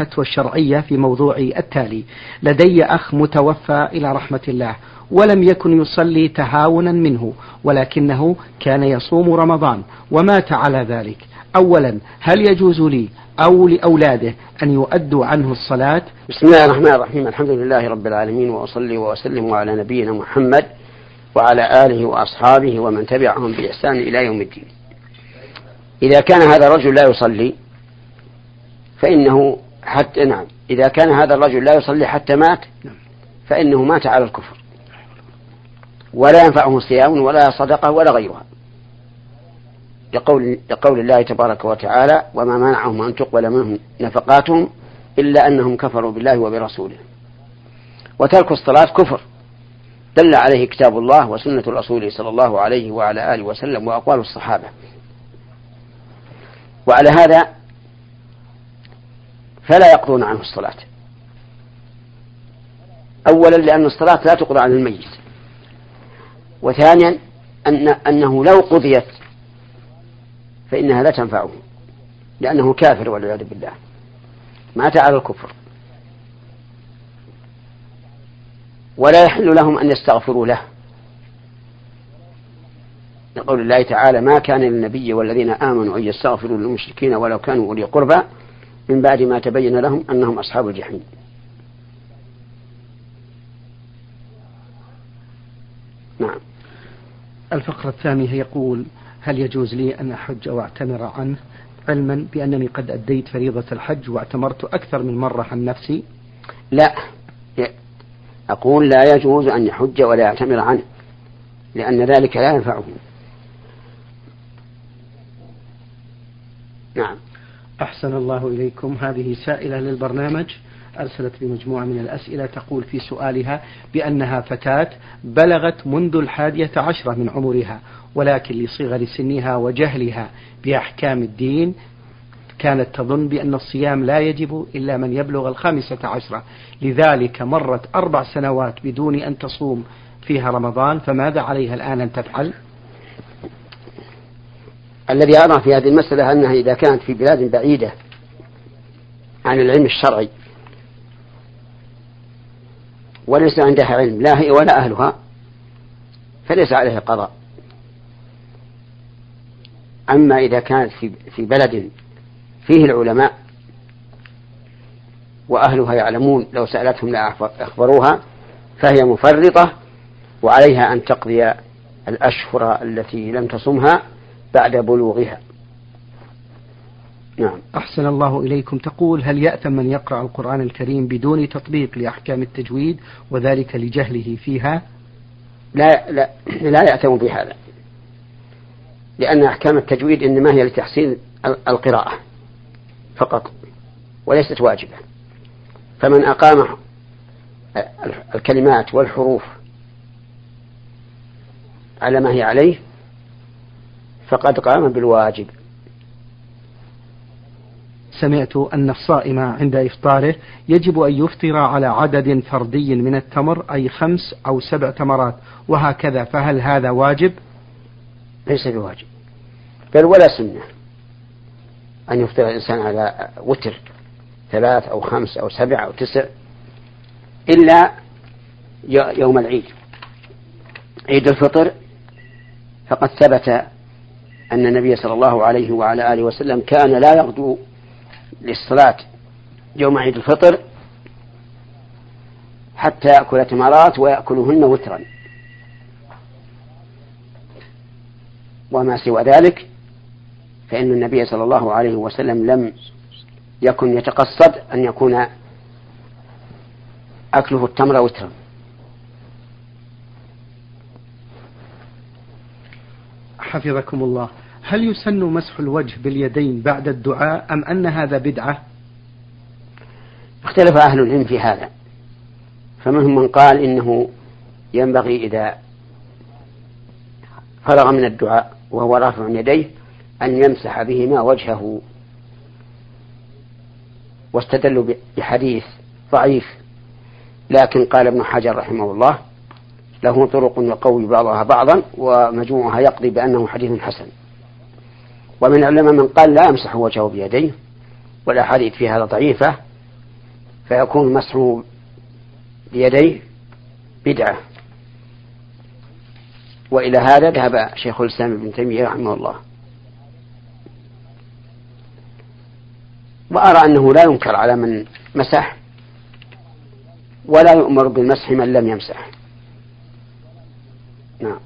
الفتوى الشرعية في موضوع التالي. لدي أخ متوفى إلى رحمة الله ولم يكن يصلي تهاونا منه ولكنه كان يصوم رمضان ومات على ذلك. أولا هل يجوز لي أو لأولاده أن يؤدوا عنه الصلاة؟ بسم الله الرحمن الرحيم. الحمد لله رب العالمين وأصلي وأسلم على نبينا محمد وعلى آله وأصحابه ومن تبعهم بإحسان إلى يوم الدين. إذا كان هذا الرجل لا يصلي فإنه حتى نعم. إذا كان هذا الرجل لا يصلي حتى مات فإنه مات على الكفر. ولا ينفعه صيام ولا صدقة ولا غيرها. لقول, لقول الله تبارك وتعالى وما منعهم أن تقبل منهم نفقاتهم إلا أنهم كفروا بالله وبرسوله. وترك الصلاة كفر. دل عليه كتاب الله وسنة الرسول صلى الله عليه وعلى آله وسلم وأقوال الصحابة. وعلى هذا فلا يقضون عنه الصلاة. أولا لأن الصلاة لا تقضى عن الميت. وثانيا أن أنه لو قضيت فإنها لا تنفعه لأنه كافر والعياذ بالله. مات على الكفر. ولا يحل لهم أن يستغفروا له. لقول الله تعالى ما كان للنبي والذين آمنوا أن يستغفروا للمشركين ولو كانوا أولي قربى من بعد ما تبين لهم أنهم أصحاب الجحيم. نعم. الفقرة الثانية يقول هل يجوز لي أن أحج أو أعتمر عنه؟ علما بأنني قد أديت فريضة الحج واعتمرت أكثر من مرة عن نفسي. لا. أقول لا يجوز أن يحج ولا يعتمر عنه لأن ذلك لا ينفعه. نعم. أحسن الله إليكم. هذه سائلة للبرنامج أرسلت بمجموعة من الأسئلة تقول في سؤالها بأنها فتاة بلغت منذ الحادية عشرة من عمرها ولكن لصغر سنها وجهلها بأحكام الدين كانت تظن بأن الصيام لا يجب إلا من يبلغ الخامسة عشرة. لذلك مرت أربع سنوات بدون أن تصوم فيها رمضان فماذا عليها الآن أن تفعل؟ الذي أرى في هذه المسألة أنها إذا كانت في بلاد بعيدة عن العلم الشرعي وليس عندها علم لا هي ولا أهلها فليس عليها قضاء. أما إذا كانت في بلد فيه العلماء وأهلها يعلمون لو سألتهم لا أخبروها فهي مفرطة وعليها أن تقضي الأشهر التي لم تصمها بعد بلوغها. نعم. أحسن الله إليكم. تقول هل يأثم من يقرأ القرآن الكريم بدون تطبيق لأحكام التجويد وذلك لجهله فيها؟ لا لا لا يأثم بهذا. لأن أحكام التجويد إنما هي لتحسين القراءة فقط وليست واجبة. فمن أقام الكلمات والحروف على ما هي عليه فقد قام بالواجب. سمعت أن الصائم عند إفطاره يجب أن يفطر على عدد فردي من التمر أي خمس أو سبع تمرات وهكذا. فهل هذا واجب؟ ليس بواجب. بل ولا سنة أن يفطر الإنسان على وتر ثلاث أو خمس أو سبع أو تسع إلا يوم العيد. عيد الفطر فقد ثبت أن النبي صلى الله عليه وعلى آله وسلم كان لا يغدو للصلاة يوم عيد الفطر حتى يأكل تمرات ويأكلهن وترا. وما سوى ذلك فإن النبي صلى الله عليه وسلم لم يكن يتقصد أن يكون أكله التمر وترا. حفظكم الله. هل يسن مسح الوجه باليدين بعد الدعاء أم أن هذا بدعة؟ اختلف أهل العلم في هذا. فمنهم من قال إنه ينبغي إذا فرغ من الدعاء وهو رافع يديه أن يمسح بهما وجهه واستدلوا بحديث ضعيف. لكن قال ابن حجر رحمه الله له طرق يقوي بعضها بعضا ومجموعها يقضي بأنه حديث حسن. ومن العلماء من قال لا يمسح وجهه بيديه والأحاديث في هذا ضعيفة فيكون مسحه بيديه بدعة. وإلى هذا ذهب شيخ الإسلام ابن تيمية رحمه الله. وأرى أنه لا ينكر على من مسح ولا يؤمر بالمسح من لم يمسح. نعم.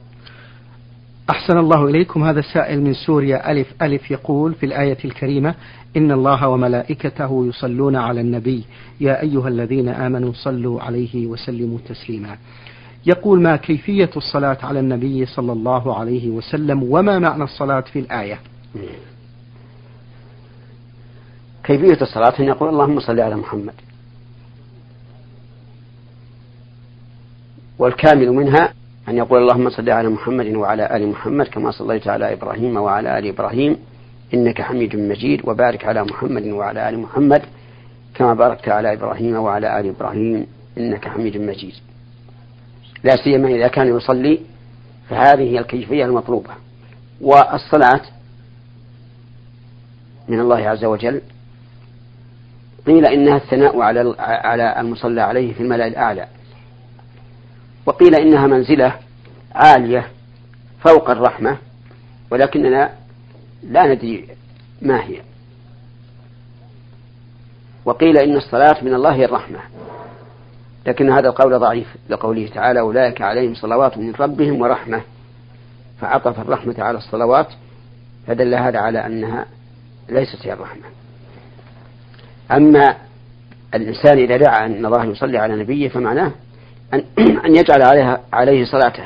أحسن الله إليكم. هذا السائل من سوريا. ألف ألف يقول في الآية الكريمة إن الله وملائكته يصلون على النبي. يا أيها الذين آمنوا صلوا عليه وسلموا تسليما. يقول ما كيفية الصلاة على النبي صلى الله عليه وسلم؟ وما معنى الصلاة في الآية؟ كيفية الصلاة؟ أن يقول اللهم صل على محمد. والكامل منها أن يقول اللهم صل على محمد وعلى آل محمد كما صليت على إبراهيم وعلى آل إبراهيم إنك حميد مجيد وبارك على محمد وعلى آل محمد كما باركت على إبراهيم وعلى آل إبراهيم إنك حميد مجيد. لا سيما إذا كان يصلي فهذه هي الكيفية المطلوبة. والصلاة من الله عز وجل. قيل إنها الثناء على على المصلى عليه في الملأ الأعلى. وقيل إنها منزلة عالية فوق الرحمة ولكننا لا ندري ما هي. وقيل إن الصلاة من الله الرحمة. لكن هذا القول ضعيف لقوله تعالى أولئك عليهم صلوات من ربهم ورحمة. فعطف الرحمة على الصلوات فدل هذا على أنها ليست هي الرحمة. أما الإنسان إذا دعا أن الله يصلي على نبيه فمعناه أن, أن يجعل عليها عليه صلاته.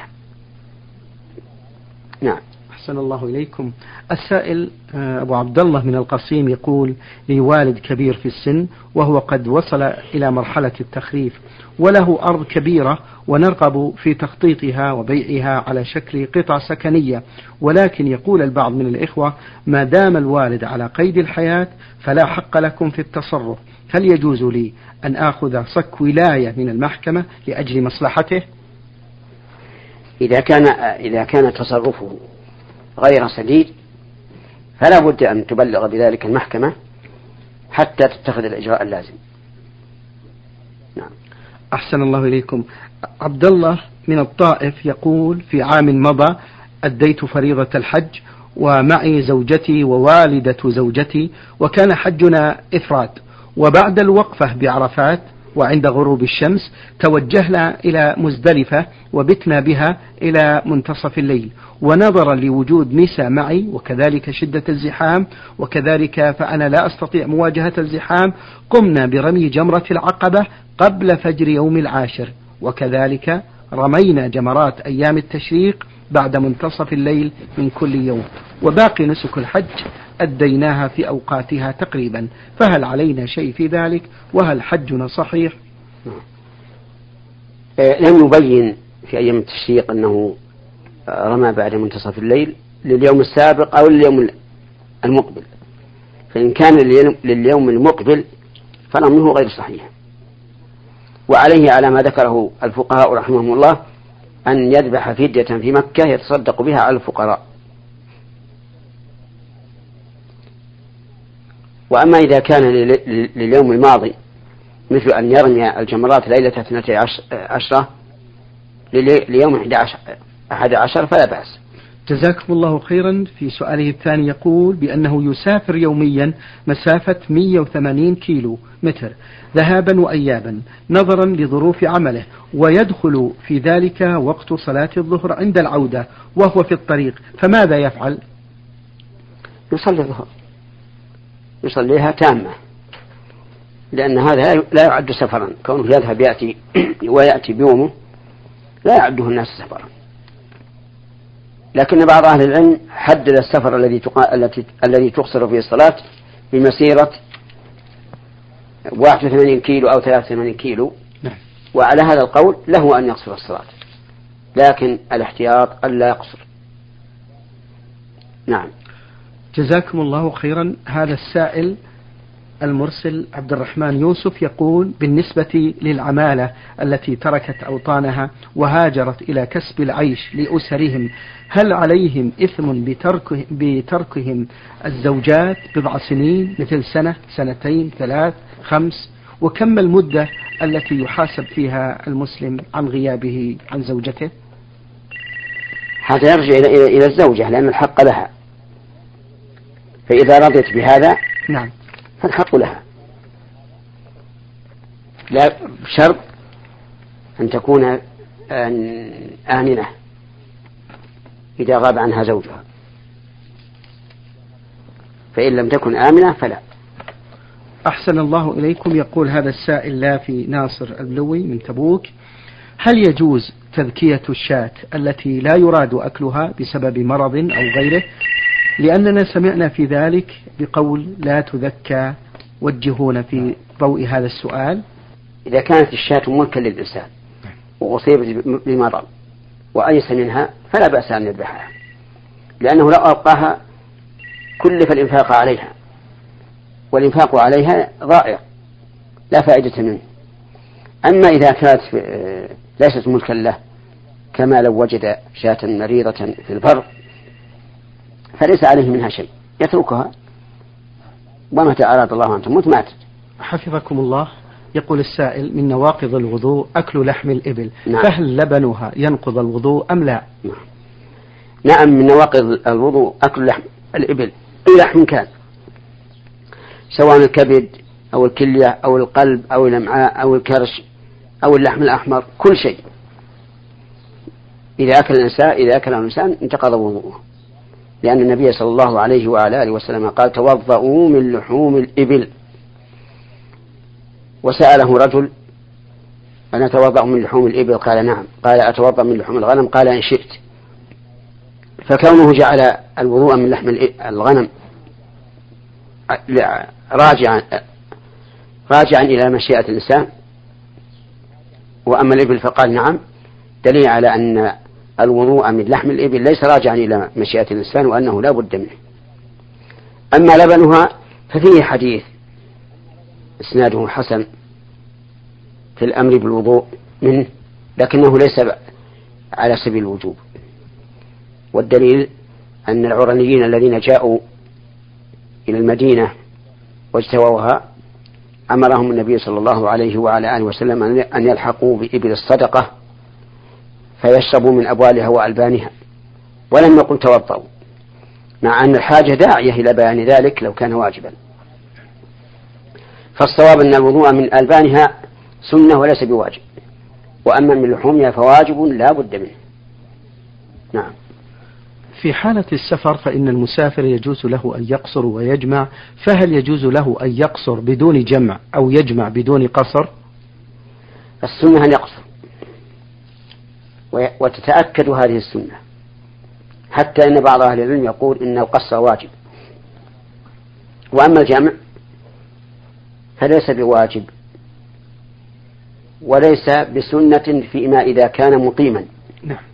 نعم. أحسن الله إليكم. السائل آه، أبو عبد الله من القصيم يقول لي والد كبير في السن وهو قد وصل إلى مرحلة التخريف وله أرض كبيرة ونرغب في تخطيطها وبيعها على شكل قطع سكنية. ولكن يقول البعض من الإخوة ما دام الوالد على قيد الحياة فلا حق لكم في التصرف. هل يجوز لي أن آخذ صك ولاية من المحكمة لأجل مصلحته؟ إذا كان إذا كان تصرفه غير سديد فلا بد أن تبلغ بذلك المحكمة حتى تتخذ الإجراء اللازم. نعم. أحسن الله إليكم. عبد الله من الطائف يقول في عام مضى أديت فريضة الحج ومعي زوجتي ووالدة زوجتي وكان حجنا إفراد. وبعد الوقفة بعرفات وعند غروب الشمس توجهنا إلى مزدلفة وبتنا بها إلى منتصف الليل ونظرا لوجود نساء معي وكذلك شدة الزحام وكذلك فأنا لا أستطيع مواجهة الزحام قمنا برمي جمرة العقبة قبل فجر يوم العاشر وكذلك رمينا جمرات أيام التشريق بعد منتصف الليل من كل يوم وباقي نسك الحج أديناها في أوقاتها تقريبا فهل علينا شيء في ذلك؟ وهل حجنا صحيح؟ آه، لم يبين في أيام التشريق أنه رمى بعد منتصف الليل لليوم السابق أو لليوم المقبل. فإن كان لليوم المقبل فرميه غير صحيح. وعليه على ما ذكره الفقهاء رحمهم الله أن يذبح فدية في مكة يتصدق بها على الفقراء. وأما إذا كان لليوم الماضي مثل أن يرمي الجمرات ليلة اثنتي عشرة ليوم أحد عشر فلا بأس. جزاكم الله خيرا. في سؤاله الثاني يقول بأنه يسافر يوميا مسافة 180 كيلو متر ذهابا وأيابا نظرا لظروف عمله ويدخل في ذلك وقت صلاة الظهر عند العودة وهو في الطريق فماذا يفعل؟ يصلي الظهر. يصليها تامة لأن هذا لا يعد سفرا. كونه يذهب يأتي ويأتي بيومه لا يعده الناس سفرا. لكن بعض أهل العلم حدد السفر الذي التي الذي تقصر فيه الصلاة بمسيرة 81 كيلو أو 83 كيلو. نعم. وعلى هذا القول له أن يقصر الصلاة لكن الاحتياط ألا يقصر. نعم. جزاكم الله خيرا. هذا السائل المرسل عبد الرحمن يوسف يقول بالنسبة للعمالة التي تركت أوطانها وهاجرت إلى كسب العيش لأسرهم هل عليهم إثم بتركه بتركهم الزوجات بضع سنين مثل سنة سنتين ثلاث خمس؟ وكم المدة التي يحاسب فيها المسلم عن غيابه عن زوجته؟ هذا يرجع إلى إلى الزوجة لأن الحق لها. فإذا رضيت بهذا نعم. فالحق لها. لا بشرط أن تكون آمنة إذا غاب عنها زوجها. فإن لم تكن آمنة فلا. أحسن الله إليكم. يقول هذا السائل لا في ناصر البلوي من تبوك. هل يجوز تذكية الشاة التي لا يراد أكلها بسبب مرض أو غيره؟ لأننا سمعنا في ذلك بقول لا تذكى وجهونا في ضوء هذا السؤال. إذا كانت الشاة ملكا للإنسان وأصيبت بمرض وأيس منها فلا بأس أن يذبحها لأنه لو أبقاها كلف الإنفاق عليها والإنفاق عليها ضائع لا فائدة منه. أما إذا كانت ليست ملكا له كما لو وجد شاة مريضة في البر فليس عليه منها شيء. يتركها. ومتى أراد الله أن تموت ماتت. حفظكم الله. يقول السائل من نواقض الوضوء أكل لحم الإبل. نعم. فهل لبنها ينقض الوضوء أم لا؟ نعم. نعم من نواقض الوضوء أكل لحم الإبل. أي لحم كان. سواء الكبد أو الكلية أو القلب أو الأمعاء أو الكرش أو اللحم الأحمر كل شيء. إذا أكل الإنسان إذا أكل الإنسان انتقض وضوءه. لأن النبي صلى الله عليه وعلى آله وسلم قال توضؤوا من لحوم الإبل. وسأله رجل أنا أتوضأ من لحوم الإبل؟ قال نعم. قال أتوضأ من لحوم الغنم؟ قال إن شئت. فكونه جعل الوضوء من لحم الغنم راجعا راجعا إلى مشيئة الإنسان. وأما الإبل فقال نعم. دليل على أن الوضوء من لحم الإبل ليس راجعا إلى مشيئة الإنسان وأنه لا بد منه. أما لبنها ففيه حديث إسناده حسن في الأمر بالوضوء منه لكنه ليس على سبيل الوجوب. والدليل أن العرنيين الذين جاءوا إلى المدينة واجتووها أمرهم النبي صلى الله عليه وعلى آله وسلم أن يلحقوا بإبل الصدقة فيشربوا من أبوالها وألبانها. ولم يقل توضأوا مع أن الحاجة داعية إلى بيان ذلك لو كان واجبا. فالصواب أن الوضوء من ألبانها سنة وليس بواجب. وأما من لحومها فواجب لا بد منه. نعم. في حالة السفر فإن المسافر يجوز له أن يقصر ويجمع فهل يجوز له أن يقصر بدون جمع أو يجمع بدون قصر؟ السنة أن يقصر. وتتأكد هذه السنة. حتى أن بعض أهل العلم يقول إن القصر واجب. وأما الجمع فليس بواجب. وليس بسنة فيما إذا كان مقيما. نعم.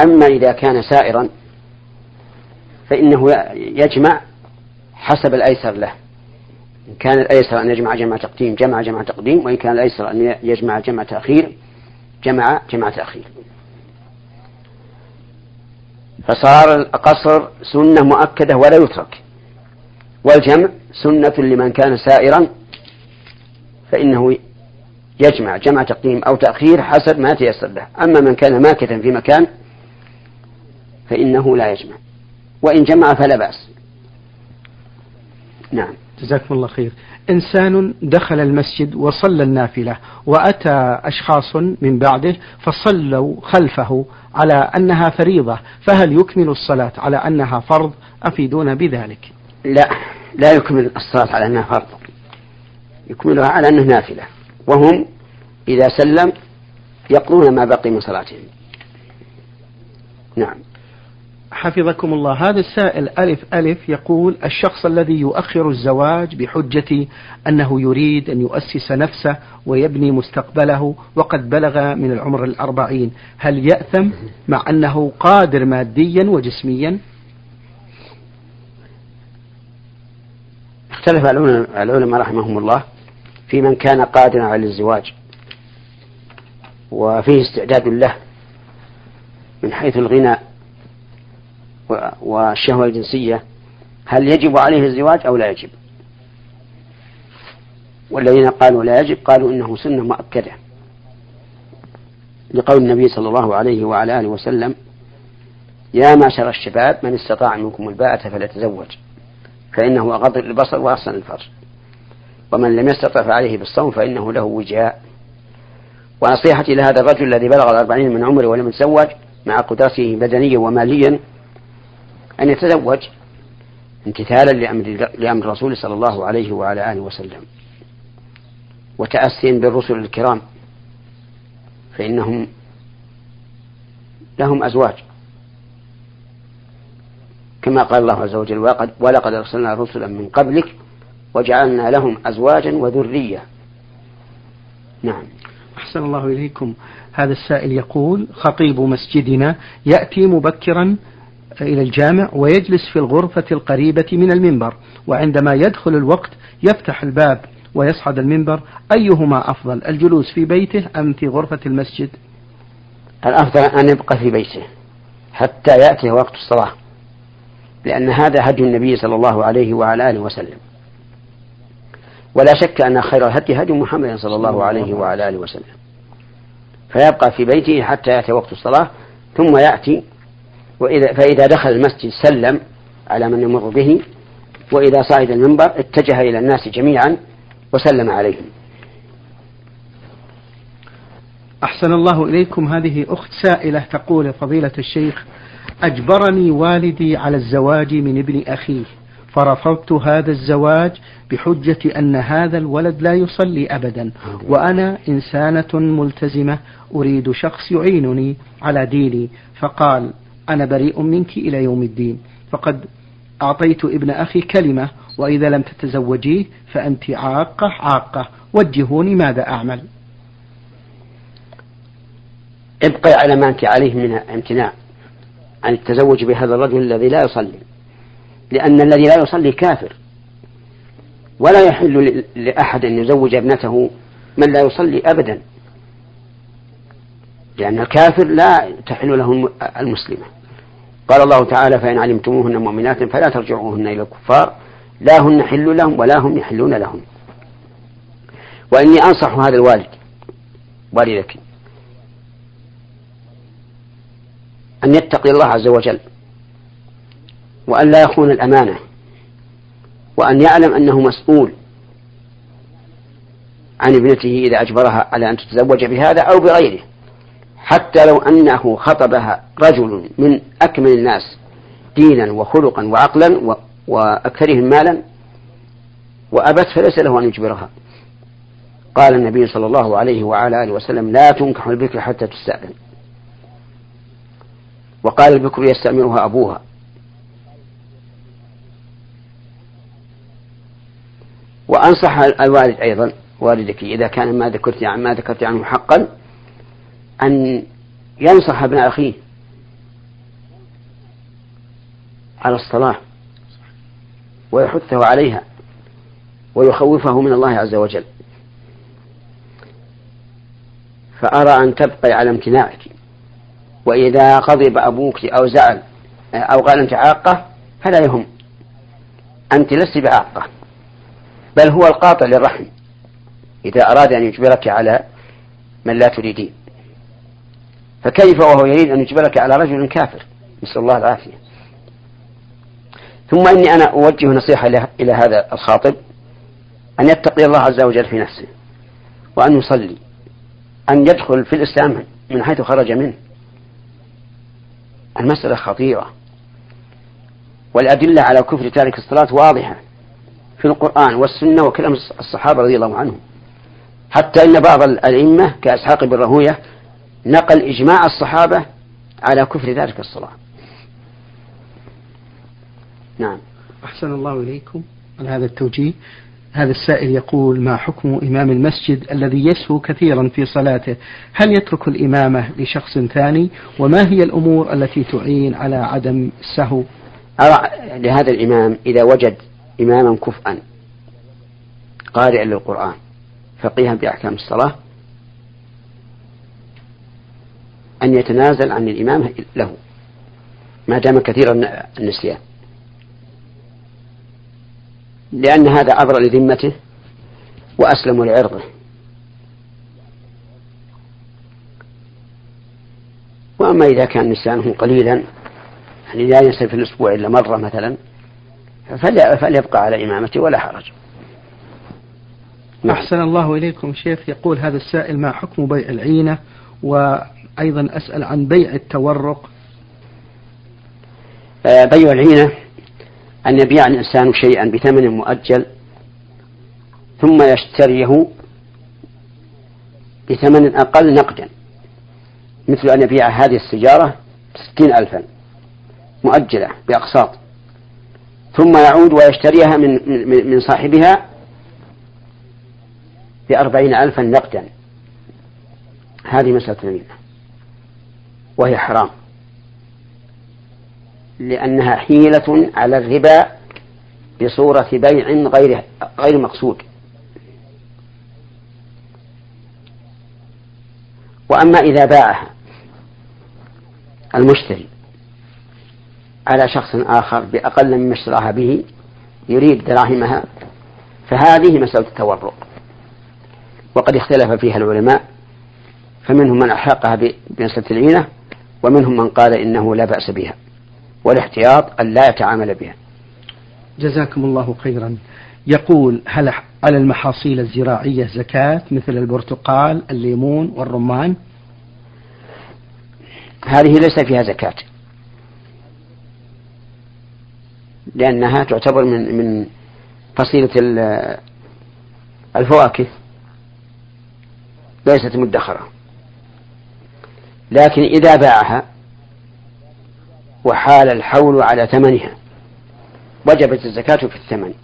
أما إذا كان سائرا فإنه يجمع حسب الأيسر له. إن كان الأيسر أن يجمع جمع تقديم جمع جمع تقديم وإن كان الأيسر أن يجمع جمع تأخير جمع جمع تأخير. فصار القصر سنة مؤكدة ولا يترك. والجمع سنة لمن كان سائرا فإنه يجمع جمع تقديم أو تأخير حسب ما تيسر له. أما من كان ماكثا في مكان فإنه لا يجمع. وإن جمع فلا بأس. نعم. جزاكم الله خير. إنسان دخل المسجد وصلى النافلة وأتى أشخاص من بعده فصلوا خلفه على أنها فريضة فهل يكمل الصلاة على أنها فرض أفيدونا بذلك؟ لا لا يكمل الصلاة على أنها فرض. يكملها على أنها نافلة. وهم إذا سلم يقضون ما بقي من صلاتهم. نعم. حفظكم الله. هذا السائل ألف ألف يقول الشخص الذي يؤخر الزواج بحجة أنه يريد أن يؤسس نفسه ويبني مستقبله وقد بلغ من العمر الأربعين. هل يأثم مع أنه قادر ماديا وجسميا؟ اختلف العلماء رحمهم الله في من كان قادرا على الزواج وفيه استعداد له من حيث الغنى والشهوة الجنسية هل يجب عليه الزواج أو لا يجب؟ والذين قالوا لا يجب قالوا إنه سنة مؤكدة. لقول النبي صلى الله عليه وعلى آله وسلم يا معشر الشباب من استطاع منكم الباءة فليتزوج فإنه أغض للبصر وأحسن الفرج. ومن لم يستطع فعليه بالصوم فإنه له وجاء. ونصيحتي لهذا الرجل الذي بلغ الأربعين من عمره ولم يتزوج مع قدرته بدنيا وماليا أن يتزوج امتثالا لأمر, لأمر الرسول صلى الله عليه وعلى آله وسلم وتأسيا بالرسل الكرام فإنهم لهم أزواج. كما قال الله عز وجل ولقد أرسلنا رسلا من قبلك وجعلنا لهم أزواجا وذرية. نعم. أحسن الله إليكم. هذا السائل يقول خطيب مسجدنا يأتي مبكرا إلى الجامع ويجلس في الغرفة القريبة من المنبر وعندما يدخل الوقت يفتح الباب ويصعد المنبر أيهما أفضل الجلوس في بيته أم في غرفة المسجد؟ الأفضل أن يبقى في بيته حتى يأتي وقت الصلاة لأن هذا هدي النبي صلى الله عليه وعلى آله وسلم. ولا شك أن خير الهدي هدي محمد صلى الله عليه وعلى آله وسلم. فيبقى في بيته حتى يأتي وقت الصلاة ثم يأتي وإذا فإذا دخل المسجد سلم على من يمر به وإذا صعد المنبر اتجه إلى الناس جميعا وسلم عليهم. أحسن الله إليكم. هذه أخت سائلة تقول فضيلة الشيخ أجبرني والدي على الزواج من ابن أخيه فرفضت هذا الزواج بحجة أن هذا الولد لا يصلي أبدا وأنا إنسانة ملتزمة أريد شخص يعينني على ديني. فقال أنا بريء منك إلى يوم الدين. فقد أعطيت ابن أخي كلمة وإذا لم تتزوجيه فأنت عاقة عاقة. وجهوني ماذا أعمل؟ ابقي على ما أنت عليه من امتناع عن التزوج بهذا الرجل الذي لا يصلي. لأن الذي لا يصلي كافر. ولا يحل لأحد أن يزوج ابنته من لا يصلي أبدا. لأن الكافر لا تحل له المسلمة. قال الله تعالى فإن علمتموهن مؤمنات فلا ترجعوهن إلى الكفار. لا هن حل لهم ولا هم يحلون لهم. وإني أنصح هذا الوالد والدك أن يتقي الله عز وجل وأن لا يخون الأمانة وأن يعلم أنه مسؤول عن ابنته إذا أجبرها على أن تتزوج بهذا أو بغيره. حتى لو أنه خطبها رجل من أكمل الناس دينا وخلقا وعقلا وأكثرهم مالا وأبت فليس له أن يجبرها. قال النبي صلى الله عليه وعلى آله وسلم لا تنكح البكر حتى تستأذن. وقال البكر يستأمرها أبوها. وأنصح الوالد أيضا والدك إذا كان ما ذكرت عن ما ذكرت عنه حقا أن ينصح ابن أخيه على الصلاة ويحثه عليها ويخوفه من الله عز وجل. فأرى أن تبقي على امتناعك وإذا غضب أبوك أو زعل أو قال أنت عاقة فلا يهم. أنت لست بعاقة بل هو القاطع للرحم إذا أراد أن يجبرك على من لا تريدين. فكيف وهو يريد أن يجبرك على رجل كافر؟ نسأل الله العافية. ثم إني أنا أوجه نصيحة إلى هذا الخاطب أن يتقي الله عز وجل في نفسه وأن يصلي أن يدخل في الإسلام من حيث خرج منه. المسألة خطيرة. والأدلة على كفر تارك الصلاة واضحة في القرآن والسنة وكلام الصحابة رضي الله عنهم. حتى إن بعض الأئمة كأسحاق بن رهوية نقل إجماع الصحابة على كفر ذلك الصلاة. نعم. أحسن الله إليكم. على هذا التوجيه. هذا السائل يقول ما حكم إمام المسجد الذي يسهو كثيرا في صلاته؟ هل يترك الإمامة لشخص ثاني؟ وما هي الأمور التي تعين على عدم السهو؟ أرى لهذا الإمام إذا وجد إماما كفءا قارئا للقرآن فقيها بأحكام الصلاة أن يتنازل عن الإمامة له ما دام كثير النسيان. لأن هذا أبرأ لذمته وأسلم لعرضه. وأما إذا كان نسيانه قليلا يعني لا ينسى في الأسبوع إلا مرة مثلا فليبقى على إمامته ولا حرج. نعم. أحسن الله إليكم شيخ يقول هذا السائل ما حكم بيع العينة؟ وأيضا أسأل عن بيع التورق. آه، بيع العينة. أن يبيع الإنسان شيئا بثمن مؤجل ثم يشتريه بثمن أقل نقدا. مثل أن يبيع هذه السجارة ستين ألفا مؤجلة بأقساط. ثم يعود ويشتريها من, من صاحبها بأربعين ألفا نقدا. هذه مسألة الربا وهي حرام. لأنها حيلة على الربا بصورة بيع غير غير مقصود. وأما إذا باعها المشتري على شخص آخر بأقل مما اشتراها به يريد دراهمها فهذه مسألة التورق. وقد اختلف فيها العلماء فمنهم من أحقها بمسألة العينة ومنهم من قال إنه لا بأس بها والاحتياط أن لا يتعامل بها. جزاكم الله خيرا. يقول هل على المحاصيل الزراعية زكاة مثل البرتقال الليمون والرمان؟ هذه ليس فيها زكاة لأنها تعتبر من من فصيلة الفواكه ليست مدخرة. لكن إذا باعها وحال الحول على ثمنها وجبت الزكاة في الثمن.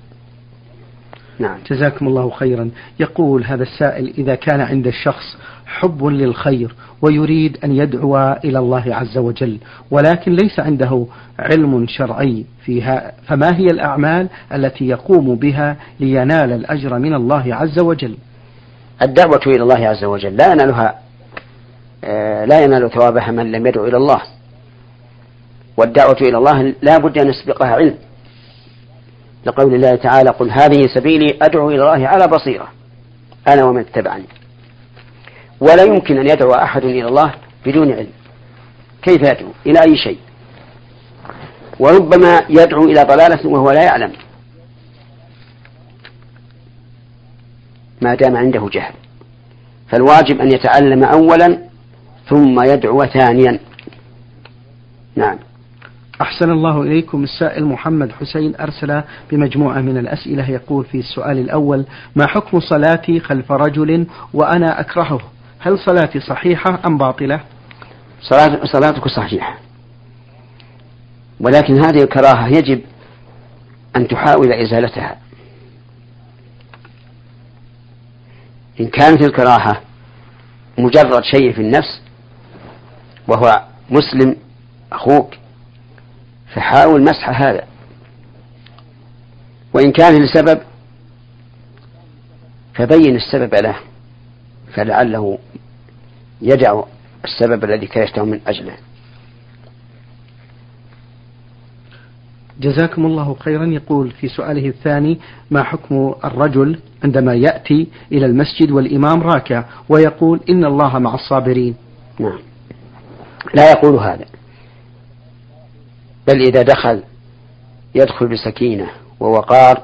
نعم. جزاكم الله خيرا. يقول هذا السائل إذا كان عند الشخص حب للخير ويريد أن يدعو إلى الله عز وجل ولكن ليس عنده علم شرعي فيها فما هي الأعمال التي يقوم بها لينال الأجر من الله عز وجل؟ الدعوة إلى الله عز وجل لا ينالها لا ينال ثوابها من لم يدعو إلى الله. والدعوة إلى الله لا بد أن يسبقها علم. لقول الله تعالى قل هذه سبيلي أدعو إلى الله على بصيرة. أنا ومن اتبعني. ولا يمكن أن يدعو أحد إلى الله بدون علم. كيف يدعو؟ إلى أي شيء؟ وربما يدعو إلى ضلالة وهو لا يعلم. ما دام عنده جهل. فالواجب أن يتعلم أولا ثم يدعو ثانيا. نعم. أحسن الله إليكم. السائل محمد حسين أرسل بمجموعة من الأسئلة. يقول في السؤال الأول ما حكم صلاتي خلف رجل وأنا أكرهه؟ هل صلاتي صحيحة أم باطلة؟ صلاة صلاتك صحيحة. ولكن هذه الكراهة يجب أن تحاول إزالتها. إن كانت الكراهة مجرد شيء في النفس وهو مسلم أخوك فحاول مسح هذا. وإن كان لسبب فبين السبب له فلعله يدع السبب الذي كرهته من أجله. جزاكم الله خيرا. يقول في سؤاله الثاني ما حكم الرجل عندما يأتي إلى المسجد والإمام راكع ويقول إن الله مع الصابرين؟ نعم. لا يقول هذا. بل إذا دخل يدخل بسكينة ووقار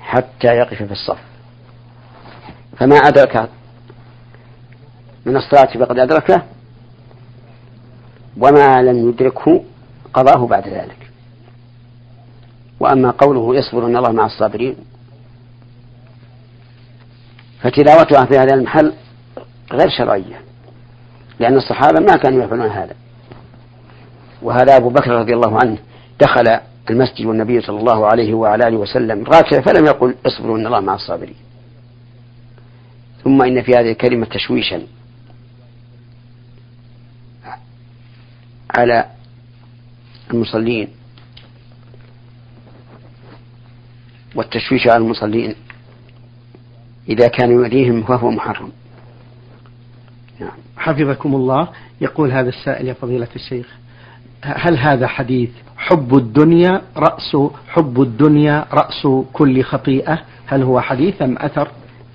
حتى يقف في الصف. فما أدرك من الصلاة فقد أدركه وما لم يدركه قضاه بعد ذلك. وأما قوله يصبر أن الله مع الصابرين فتلاوتها في هذا المحل غير شرعية. لأن الصحابة ما كانوا يفعلون هذا. وهذا أبو بكر رضي الله عنه دخل المسجد والنبي صلى الله عليه وعلى آله وسلم راكع فلم يقل اصبروا أن الله مع الصابرين. ثم إن في هذه الكلمة تشويشا على المصلين. والتشويش على المصلين إذا كان يؤذيهم فهو محرم. نعم. حفظكم الله يقول هذا السائل يا فضيلة الشيخ هل هذا حديث حب الدنيا رأس حب الدنيا رأس كل خطيئة؟ هل هو حديث أم أثر؟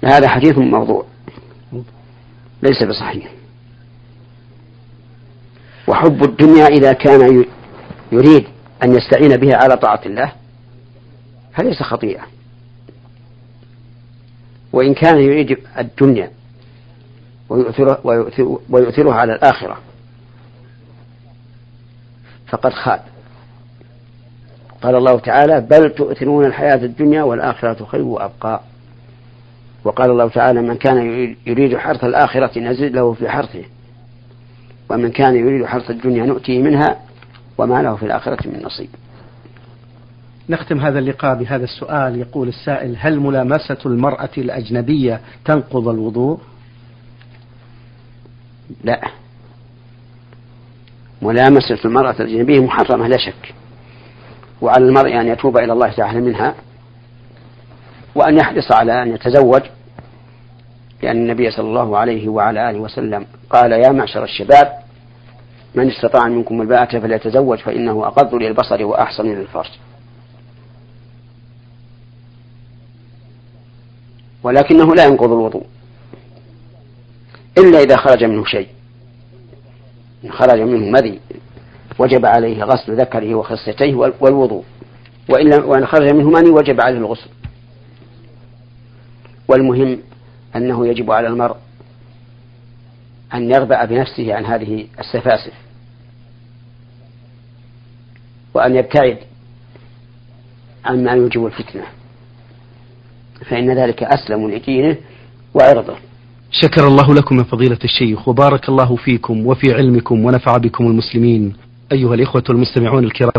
هذا حديث موضوع ليس بصحيح. وحب الدنيا إذا كان يريد أن يستعين بها على طاعة الله فليس خطيئة. وإن كان يريد الدنيا ويؤثرها, ويؤثرها على الآخرة. فقد خاب. قال الله تعالى بل تؤثرون الحياة الدنيا والآخرة خير وأبقى. وقال الله تعالى من كان يريد حرث الآخرة نزد له في حرثه. ومن كان يريد حرث الدنيا نؤتيه منها وما له في الآخرة من نصيب. نختم هذا اللقاء بهذا السؤال. يقول السائل هل ملامسة المرأة الأجنبية تنقض الوضوء؟ لا. ملامسة المرأة الأجنبية محرمة لا شك. وعلى المرء أن يتوب إلى الله تعالى منها وأن يحرص على أن يتزوج لأن النبي صلى الله عليه وعلى آله وسلم قال يا معشر الشباب من استطاع منكم الباءة فليتزوج فإنه أقض للبصر وأحسن للفرج. ولكنه لا ينقض الوضوء. إلا إذا خرج منه شيء. إن خرج منه مذي وجب عليه غسل ذكره وخصيتيه والوضوء. وإن وإن خرج منه مني وجب عليه الغسل. والمهم أنه يجب على المرء أن يغبأ بنفسه عن هذه السفاسف. وأن يبتعد عما يوجب الفتنة. فإن ذلك أسلم لدينه وعرضه. شكر الله لكم من فضيلة الشيخ وبارك الله فيكم وفي علمكم ونفع بكم المسلمين. أيها الإخوة المستمعون الكرام